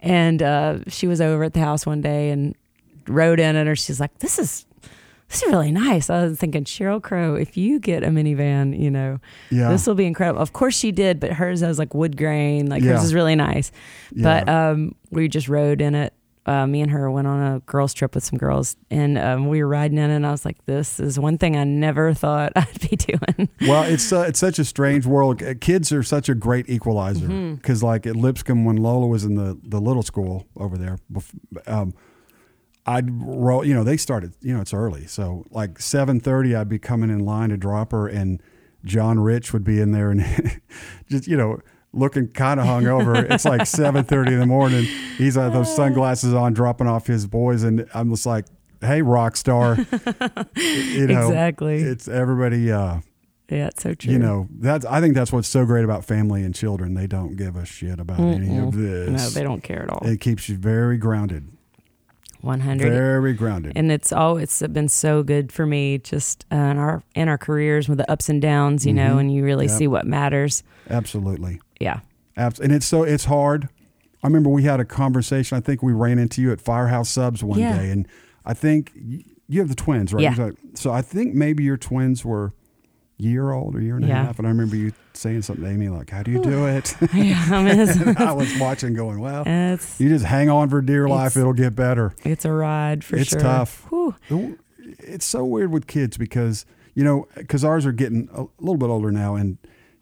And uh, she was over at the house one day and rode in it, or she's like, this is this is really nice. I was thinking, Sheryl Crow, if you get a minivan, you know, Yeah. this will be incredible. Of course she did, but hers has like wood grain. Like Yeah. hers is really nice. But Yeah. um, we just rode in it. Uh, me and her went on a girls trip with some girls, and um, we were riding in it. And I was like, "This is one thing I never thought I'd be doing." well, it's uh, it's such a strange world. Uh, Kids are such a great equalizer Mm-hmm. because, like at Lipscomb, when Lola was in the the little school over there, um, I'd roll. You know, they started. You know, it's early, so like seven thirty, I'd be coming in line to drop her, and John Rich would be in there, and just you know. Looking kind of hungover. It's like seven thirty in the morning. He's got those sunglasses on, dropping off his boys, and I'm just like, "Hey, rock star!" you know, Exactly. It's everybody. Uh, yeah, it's so true. you know that's i think that's what's so great about family and children they don't give a shit about any of this no, they don't care at all. it keeps you very grounded One hundred. very grounded and it's all it's been so good for me just uh, in our in our careers with the ups and downs you know Mhm. and you really Yep. see what matters absolutely yeah Abs- and it's so it's hard i remember we had a conversation i think we ran into you at firehouse subs one Yeah. day and i think you have the twins right Yeah. so i think maybe your twins were year old or year and a half and i remember you saying something to amy like how do you do it? Yeah I mean, i was watching going well you just hang on for dear life it'll get better. It's a ride for It's sure. It's tough. Whew. it's so weird with kids because you know because ours are getting a little bit older now and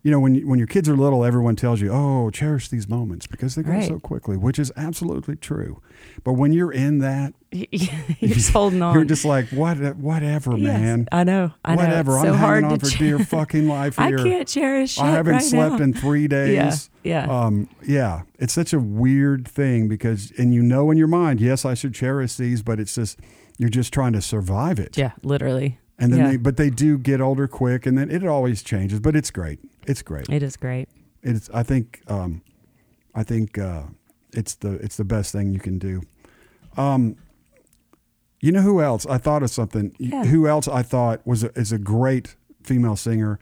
you know when when your kids are little everyone tells you oh cherish these moments because they go Right. so quickly which is absolutely true. But when you're in that you're just holding on. you're just like what whatever Yes, man. I know I know. Whatever i'm so hard hanging on to for ch- dear fucking life I can't cherish I haven't right slept now. in three days. yeah. Um, yeah, it's such a weird thing because, and you know in your mind, yes, I should cherish these, but it's just you're just trying to survive it. yeah literally And then Yeah. they, but they do get older quick, and then it always changes. But it's great. It's great. it is great It's. I think. Um, I think uh, it's the it's the best thing you can do. Um, you know who else? I thought of something. Yeah. Who else I thought was a, is a great female singer,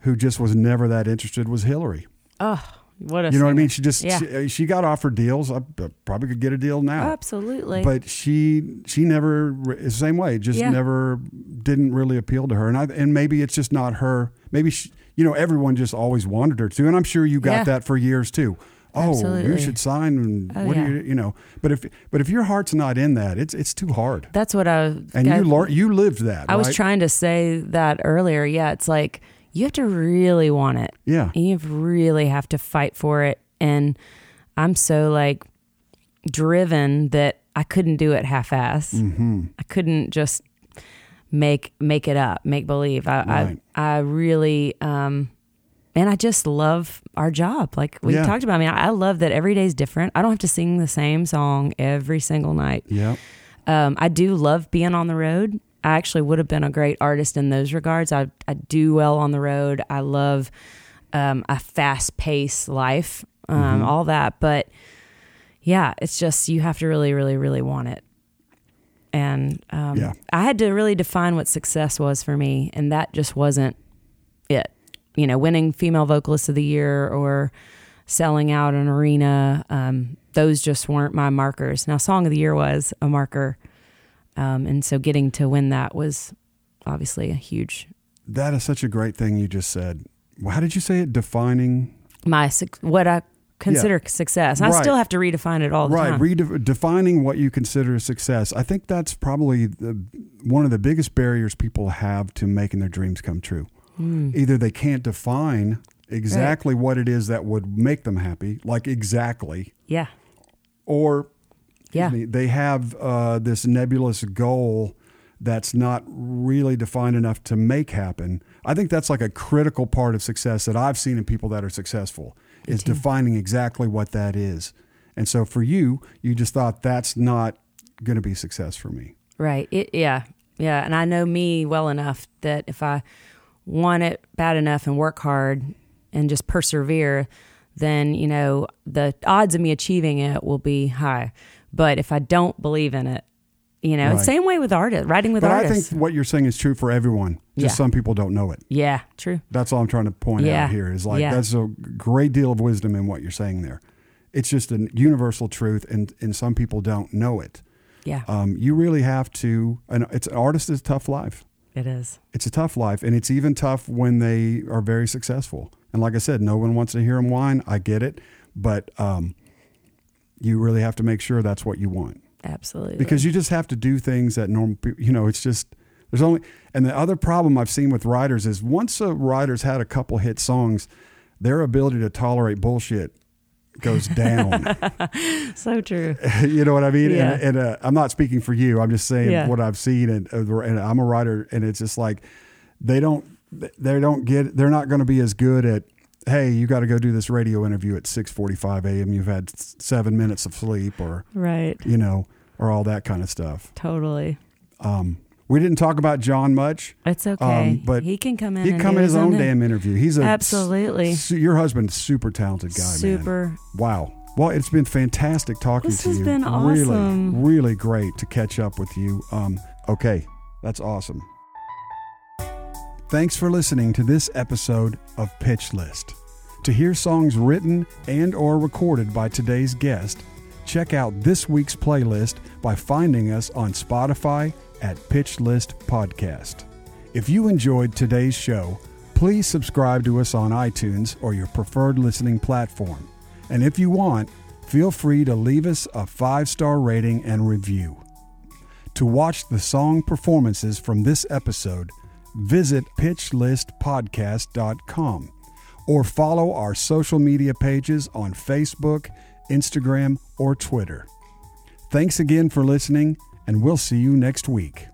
who just was never that interested was Hillary. oh what a You know what I mean? She just Yeah. she, she got offered deals. I uh, probably could get a deal now. absolutely But she she never it's the same way. Just Yeah. never didn't really appeal to her. And I and maybe it's just not her. Maybe she, you know everyone just always wanted her to. And I'm sure you got Yeah. that for years too. Oh, you should sign. And Oh, what do you you know? But if but if your heart's not in that, it's it's too hard. that's what I And I- you lear- you lived that. I was trying to say that earlier. Yeah, it's like you have to really want it. Yeah. And you really have to fight for it. And I'm so like driven that I couldn't do it half ass. Mm-hmm. I couldn't just make make it up, make believe. I Right. I, I really um and I just love our job. Like we Yeah. talked about. I mean, I love that every day is different. I don't have to sing the same song every single night. Yeah. Um, I do love being on the road. I actually would have been a great artist in those regards. I, I do well on the road. I love um, a fast paced life, um, Mm-hmm. all that. But yeah, it's just you have to really, really, really want it. And um, Yeah. I had to really define what success was for me, and that just wasn't it. You know, winning female vocalist of the year or selling out an arena, um, those just weren't my markers. Now, song of the year was a marker, um, and so getting to win that was obviously a huge That is such a great thing you just said. How did you say it? Defining my what I consider success. I Right. still have to redefine it all the right time. redefining what you consider success i think that's probably the, one of the biggest barriers people have to making their dreams come true Hmm. either they can't define exactly what it is that would make them happy like exactly yeah, or yeah, me, they have uh, this nebulous goal that's not really defined enough to make happen. I think that's like a critical part of success that i've seen in people that are successful is defining exactly what that is. And so for you you just thought that's not going to be success for me. Right. It, yeah, yeah. And I know me well enough that if I want it bad enough and work hard and just persevere, then you know the odds of me achieving it will be high. But if I don't believe in it, you know, Right. same way with artists, writing with but i think what you're saying is true for everyone just Yeah. some people don't know it yeah, true. that's all i'm trying to point Yeah. out here is like Yeah. that's a great deal of wisdom in what you're saying there it's just a universal truth and and some people don't know it Yeah, Um, you really have to. And it's an artist is a tough life. it is. It's a tough life, and it's even tough when they are very successful. And like I said, no one wants to hear them whine. I get it, but um, you really have to make sure that's what you want Absolutely. because you just have to do things that normal. pe- You know, it's just there's only. And the other problem I've seen with writers is once a writer's had a couple hit songs, their ability to tolerate bullshit goes down. so true. you know what I mean? Yeah. And, and uh, I'm not speaking for you. I'm just saying Yeah. what I've seen, and, uh, and I'm a writer, and it's just like they don't they don't get they're not going to be as good at. Hey, you got to go do this radio interview at 6:45 a.m. You've had seven minutes of sleep, or Right. you know, or all that kind of stuff. Totally. Um, we didn't talk about Jon much. It's okay. Um, but he can come in. He and come in his own damn interview. He's a Absolutely. su- your husband's super talented guy, man. Super. Wow. Well, it's been fantastic talking This to has you. been Really, really great to catch up with you. Um, okay, that's awesome. Thanks for listening to this episode of Pitch List. To hear songs written and or recorded by today's guest, check out this week's playlist by finding us on Spotify at Pitch List Podcast. If you enjoyed today's show, please subscribe to us on iTunes or your preferred listening platform. And if you want, feel free to leave us a five star rating and review. To watch the song performances from this episode, visit pitchlistpodcast.com or follow our social media pages on Facebook, Instagram, or Twitter. Thanks again for listening, and we'll see you next week.